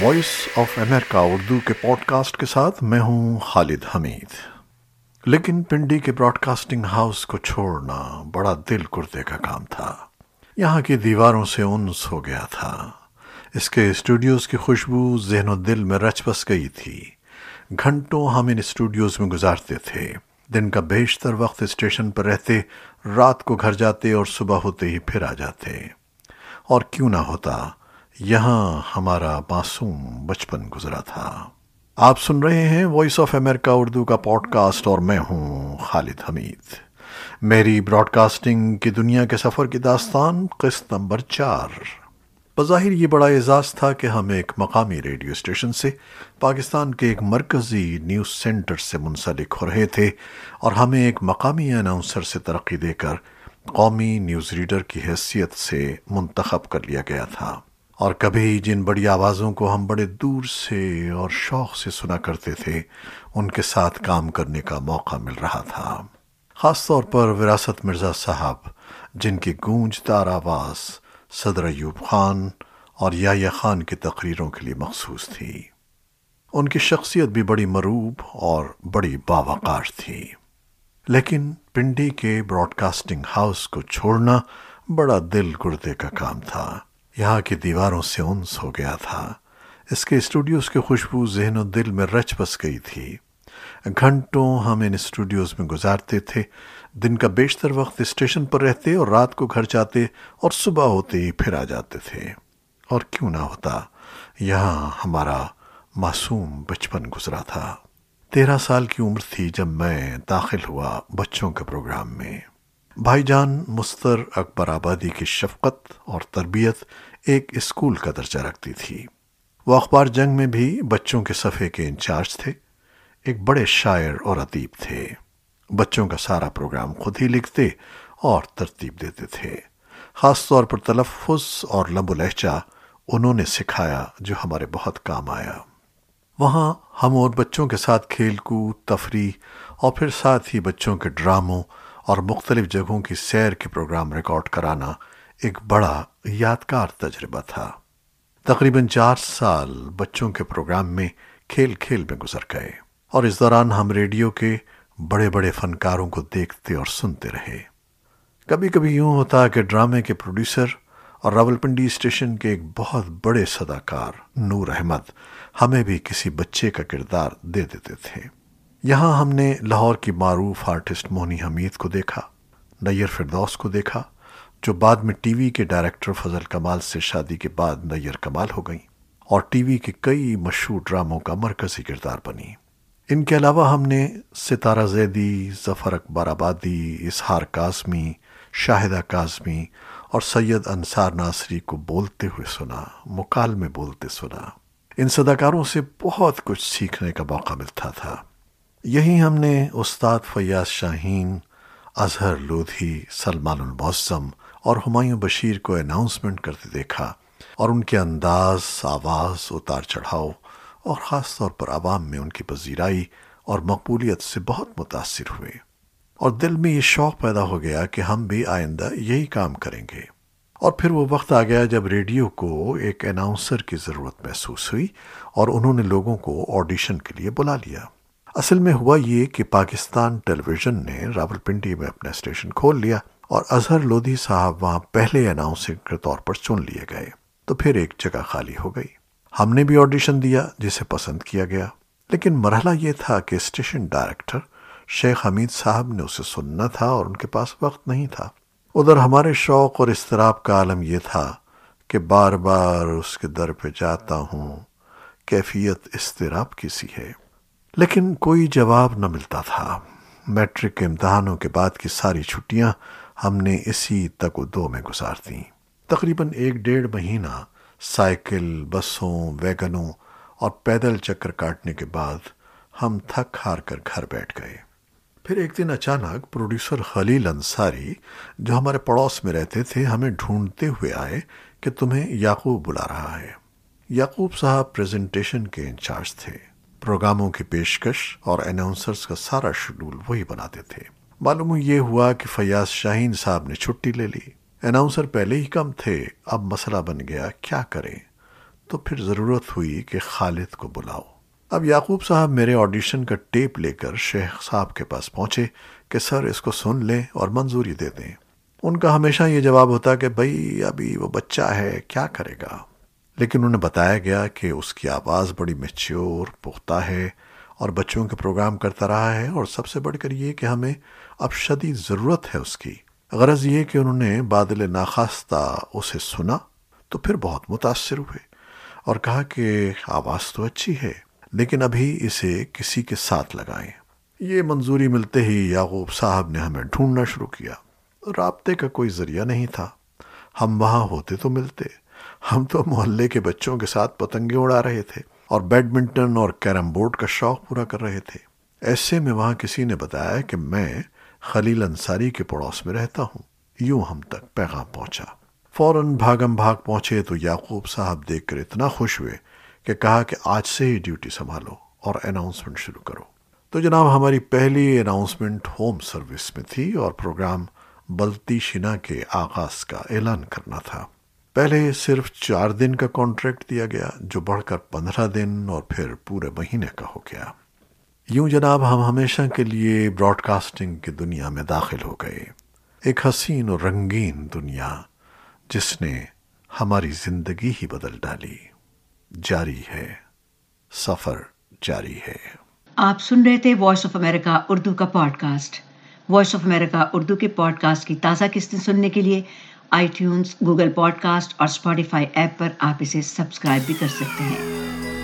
Voice of امریکہ اردو کے pod cost کے ساتھ میں ہوں خالد حمید۔ لیکن پنڈی کے براڈ کاسٹنگ ہاؤس کو چھوڑنا بڑا دل کردے کا کام تھا۔ یہاں کی دیواروں سے انس ہو گیا تھا۔ اس کے اسٹوڈیوز کی خوشبو ذہن و دل میں رچ بس گئی تھی۔ گھنٹوں ہم ان اسٹوڈیوز میں گزارتے تھے۔ دن کا بیشتر وقت اسٹیشن پر رہتے، رات کو گھر جاتے اور صبح ہوتے ہی پھر آ جاتے۔ اور کیوں نہ ہوتا یہاں ہمارا معصوم بچپن گزرا تھا۔ آپ سن رہے ہیں وائس آف امریکہ اردو کا پوڈ کاسٹ اور میں ہوں خالد حمید۔ میری براڈ کاسٹنگ کی دنیا کے سفر کی داستان قسط نمبر چار۔ بظاہر یہ بڑا اعزاز تھا کہ ہم ایک مقامی ریڈیو اسٹیشن سے پاکستان کے ایک مرکزی نیوز سینٹر سے منسلک ہو رہے تھے اور ہمیں ایک مقامی اناؤنسر سے ترقی دے کر قومی نیوز ریڈر کی حیثیت سے منتخب کر لیا گیا تھا۔ اور کبھی جن بڑی آوازوں کو ہم بڑے دور سے اور شوق سے سنا کرتے تھے، ان کے ساتھ کام کرنے کا موقع مل رہا تھا۔ خاص طور پر وراثت مرزا صاحب، جن کی گونجدار آواز صدر ایوب خان اور یا خان کی تقریروں کے لیے مخصوص تھی۔ ان کی شخصیت بھی بڑی مروب اور بڑی باوقار تھی۔ لیکن پنڈی کے براڈ کاسٹنگ ہاؤس کو چھوڑنا بڑا دل گردے کا کام تھا۔ یہاں کی دیواروں سے انس ہو گیا تھا۔ اس کے اسٹوڈیوز کی خوشبو ذہن و دل میں رچ بس گئی تھی۔ گھنٹوں ہم ان اسٹوڈیوز میں گزارتے تھے۔ دن کا بیشتر وقت اسٹیشن پر رہتے اور رات کو گھر جاتے اور صبح ہوتے ہی پھر آ جاتے تھے۔ اور کیوں نہ ہوتا، یہاں ہمارا معصوم بچپن گزرا تھا۔ تیرہ سال کی عمر تھی جب میں داخل ہوا بچوں کے پروگرام میں۔ بھائی جان مستر اکبر آبادی کی شفقت اور تربیت ایک اسکول کا درجہ رکھتی تھی۔ وہ اخبار جنگ میں بھی بچوں کے صفحے کے انچارج تھے۔ ایک بڑے شاعر اور ادیب تھے۔ بچوں کا سارا پروگرام خود ہی لکھتے اور ترتیب دیتے تھے۔ خاص طور پر تلفظ اور لب و لہجہ انہوں نے سکھایا جو ہمارے بہت کام آیا۔ وہاں ہم اور بچوں کے ساتھ کھیل کود، تفریح اور پھر ساتھ ہی بچوں کے ڈراموں اور مختلف جگہوں کی سیر کے پروگرام ریکارڈ کرانا ایک بڑا یادگار تجربہ تھا۔ تقریباً چار سال بچوں کے پروگرام میں کھیل کھیل میں گزر گئے اور اس دوران ہم ریڈیو کے بڑے بڑے فنکاروں کو دیکھتے اور سنتے رہے۔ کبھی کبھی یوں ہوتا کہ ڈرامے کے پروڈیوسر اور راولپنڈی اسٹیشن کے ایک بہت بڑے صداکار نور احمد ہمیں بھی کسی بچے کا کردار دے دیتے تھے۔ یہاں ہم نے لاہور کی معروف آرٹسٹ مونی حمید کو دیکھا، نیر فردوس کو دیکھا، جو بعد میں ٹی وی کے ڈائریکٹر فضل کمال سے شادی کے بعد نیر کمال ہو گئیں اور ٹی وی کے کئی مشہور ڈراموں کا مرکزی کردار بنی۔ ان کے علاوہ ہم نے ستارہ زیدی، ظفر اکبر آبادی اسحار کاظمی، شاہدہ کاظمی اور سید انصار ناصری کو بولتے ہوئے سنا مکال میں بولتے سنا۔ ان صداکاروں سے بہت کچھ سیکھنے کا موقع ملتا تھا۔ یہی ہم نے استاد فیاض شاہین، اظہر لودھی، سلمان المعظم اور ہمایوں بشیر کو اناؤنسمنٹ کرتے دیکھا اور ان کے انداز، آواز، اتار چڑھاؤ اور خاص طور پر عوام میں ان کی پذیرائی اور مقبولیت سے بہت متاثر ہوئے اور دل میں یہ شوق پیدا ہو گیا کہ ہم بھی آئندہ یہی کام کریں گے اور پھر وہ وقت آ گیا جب ریڈیو کو ایک اناؤنسر کی ضرورت محسوس ہوئی اور انہوں نے لوگوں کو آڈیشن کے لیے بلا لیا۔ اصل میں ہوا یہ کہ پاکستان ٹیلی ویژن نے راول پنڈی میں اپنا اسٹیشن کھول لیا اور اظہر لودھی صاحب وہاں پہلے اناؤنسر کے طور پر چن لیے گئے، تو پھر ایک جگہ خالی ہو گئی۔ ہم نے بھی آڈیشن دیا، جسے پسند کیا گیا۔ لیکن مرحلہ یہ تھا کہ اسٹیشن ڈائریکٹر شیخ حمید صاحب نے اسے سننا تھا اور ان کے پاس وقت نہیں تھا۔ ادھر ہمارے شوق اور اضطراب کا عالم یہ تھا کہ بار بار اس کے در پہ جاتا ہوں، کیفیت اضطراب کی سی ہے۔ لیکن کوئی جواب نہ ملتا تھا۔ میٹرک کے امتحانوں کے بعد کی ساری چھٹیاں ہم نے اسی تک و دو میں گزار دیں۔ تقریباً ایک ڈیڑھ مہینہ سائیکل، بسوں، ویگنوں اور پیدل چکر کاٹنے کے بعد ہم تھک ہار کر گھر بیٹھ گئے۔ پھر ایک دن اچانک پروڈیوسر خلیل انصاری جو ہمارے پڑوس میں رہتے تھے ہمیں ڈھونڈتے ہوئے آئے کہ تمہیں یعقوب بلا رہا ہے۔ یعقوب صاحب پریزنٹیشن کے انچارج تھے۔ پروگراموں کی پیشکش اور اناؤنسرز کا سارا شیڈول وہی بناتے تھے۔ معلوم یہ ہوا کہ فیاض شاہین صاحب نے چھٹی لے لی۔ اناؤنسر پہلے ہی کم تھے۔ اب مسئلہ بن گیا، کیا کریں؟ تو پھر ضرورت ہوئی کہ خالد کو بلاؤ۔ اب یعقوب صاحب میرے آڈیشن کا ٹیپ لے کر شیخ صاحب کے پاس پہنچے کہ سر اس کو سن لیں اور منظوری دے دیں۔ ان کا ہمیشہ یہ جواب ہوتا کہ بھائی ابھی وہ بچہ ہے، کیا کرے گا؟ لیکن انہیں بتایا گیا کہ اس کی آواز بڑی میچیور پختہ ہے اور بچوں کے پروگرام کرتا رہا ہے اور سب سے بڑھ کر یہ کہ ہمیں اب شدید ضرورت ہے اس کی۔ غرض یہ کہ انہوں نے بادل ناخواستہ اسے سنا تو پھر بہت متاثر ہوئے اور کہا کہ آواز تو اچھی ہے، لیکن ابھی اسے کسی کے ساتھ لگائیں۔ یہ منظوری ملتے ہی یعقوب صاحب نے ہمیں ڈھونڈنا شروع کیا۔ رابطے کا کوئی ذریعہ نہیں تھا۔ ہم وہاں ہوتے تو ملتے۔ ہم تو محلے کے بچوں کے ساتھ پتنگے اڑا رہے تھے اور بیڈمنٹن اور کیرم بورڈ کا شوق پورا کر رہے تھے۔ ایسے میں وہاں کسی نے بتایا کہ میں خلیل انصاری کے پڑوس میں رہتا ہوں۔ یوں ہم تک پیغام پہنچا۔ فوراً بھاگم بھاگ پہنچے تو یعقوب صاحب دیکھ کر اتنا خوش ہوئے کہ کہا کہ آج سے ہی ڈیوٹی سنبھالو اور اناؤنسمنٹ شروع کرو۔ تو جناب، ہماری پہلی اناؤنسمنٹ ہوم سروس میں تھی اور پروگرام بلتی شنا کے آغاز کا اعلان کرنا تھا۔ پہلے صرف چار دن کا کانٹریکٹ دیا گیا، جو بڑھ کر پندرہ دن اور پھر پورے مہینے کا ہو گیا۔ یوں جناب، ہم ہمیشہ کے لیے براڈ کاسٹنگ کی دنیا میں داخل ہو گئے۔ ایک حسین اور رنگین دنیا، جس نے ہماری زندگی ہی بدل ڈالی۔ جاری ہے۔ سفر جاری ہے۔ آپ سن رہے تھے وائس آف امریکہ اردو کا podcast voice of America Urdu کے پوڈ کاسٹ کی تازہ قسطیں سننے کے لیے iTunes Google podcast اور اسپوٹیفائی ایپ پر آپ اسے سبسکرائب بھی کر سکتے ہیں۔